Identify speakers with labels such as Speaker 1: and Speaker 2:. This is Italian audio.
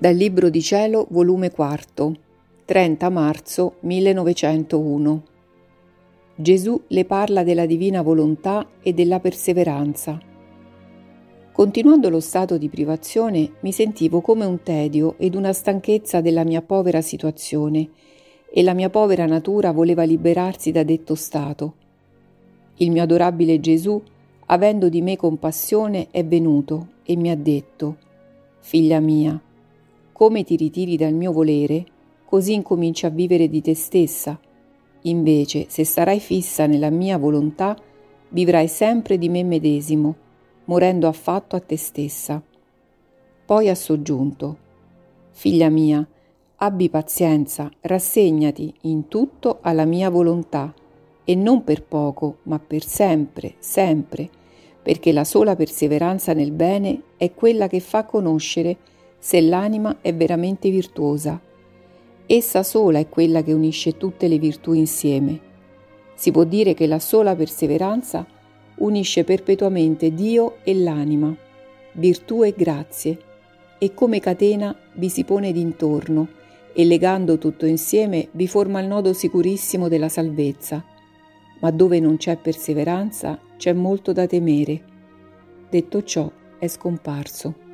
Speaker 1: Dal Libro di Cielo, volume 4, 30 marzo 1901. Gesù le parla della divina volontà e della perseveranza. Continuando lo stato di privazione, mi sentivo come un tedio ed una stanchezza della mia povera situazione, e la mia povera natura voleva liberarsi da detto stato. Il mio adorabile Gesù, avendo di me compassione, è venuto e mi ha detto, Figlia mia, come ti ritiri dal mio volere, così incominci a vivere di te stessa. Invece, se sarai fissa nella mia volontà, vivrai sempre di me medesimo, morendo affatto a te stessa. Poi ha soggiunto, Figlia mia, abbi pazienza, rassegnati in tutto alla mia volontà, e non per poco, ma per sempre, sempre, perché la sola perseveranza nel bene è quella che fa conoscere se l'anima è veramente virtuosa. Essa sola è quella che unisce tutte le virtù insieme. Si può dire che la sola perseveranza unisce perpetuamente Dio e l'anima, virtù e grazie, e come catena vi si pone d'intorno e legando tutto insieme vi forma il nodo sicurissimo della salvezza. Ma dove non c'è perseveranza c'è molto da temere. Detto ciò, è scomparso.